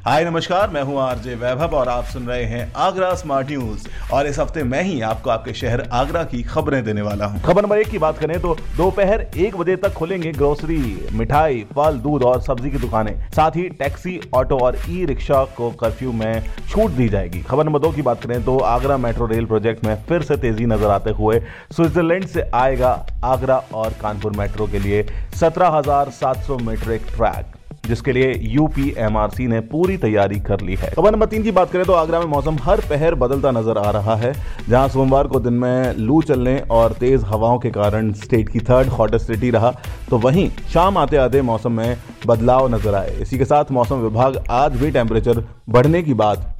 हाय, नमस्कार, मैं हूँ आरजे वैभव और आप सुन रहे हैं आगरा स्मार्ट न्यूज़ और इस हफ़्ते मैं ही आपको आपके शहर आगरा की खबरें देने वाला हूँ। खबर नंबर एक की बात करें तो दोपहर एक बजे तक खुलेंगे ग्रोसरी मिठाई, फल, दूध और सब्ज़ी की दुकानें। साथ ही टैक्सी, ऑटो और ई रिक्शा को कर्फ्यू में छूट दी जाएगी। खबर नंबर दो की बात करें तो आगरा मेट्रो रेल प्रोजेक्ट में फिर से तेज़ी नज़र आते हुए स्विट्जरलैंड से आएगा आगरा और कानपुर मेट्रो के लिए सत्रह मीटर एक ट्रैक जिसके लिए यूपीएमआरसी ने पूरी तैयारी कर ली है। खबर नंबर तीन की बात करें तो आगरा में मौसम हर पहर बदलता नज़र आ रहा है, जहाँ सोमवार को दिन में लू चलने और तेज हवाओं के कारण स्टेट की थर्ड हॉटेस्ट सिटी रहा। तो वहीं शाम आते आते मौसम में बदलाव नज़र आए। इसी के साथ मौसम विभाग आज भी टेम्परेचर बढ़ने की बात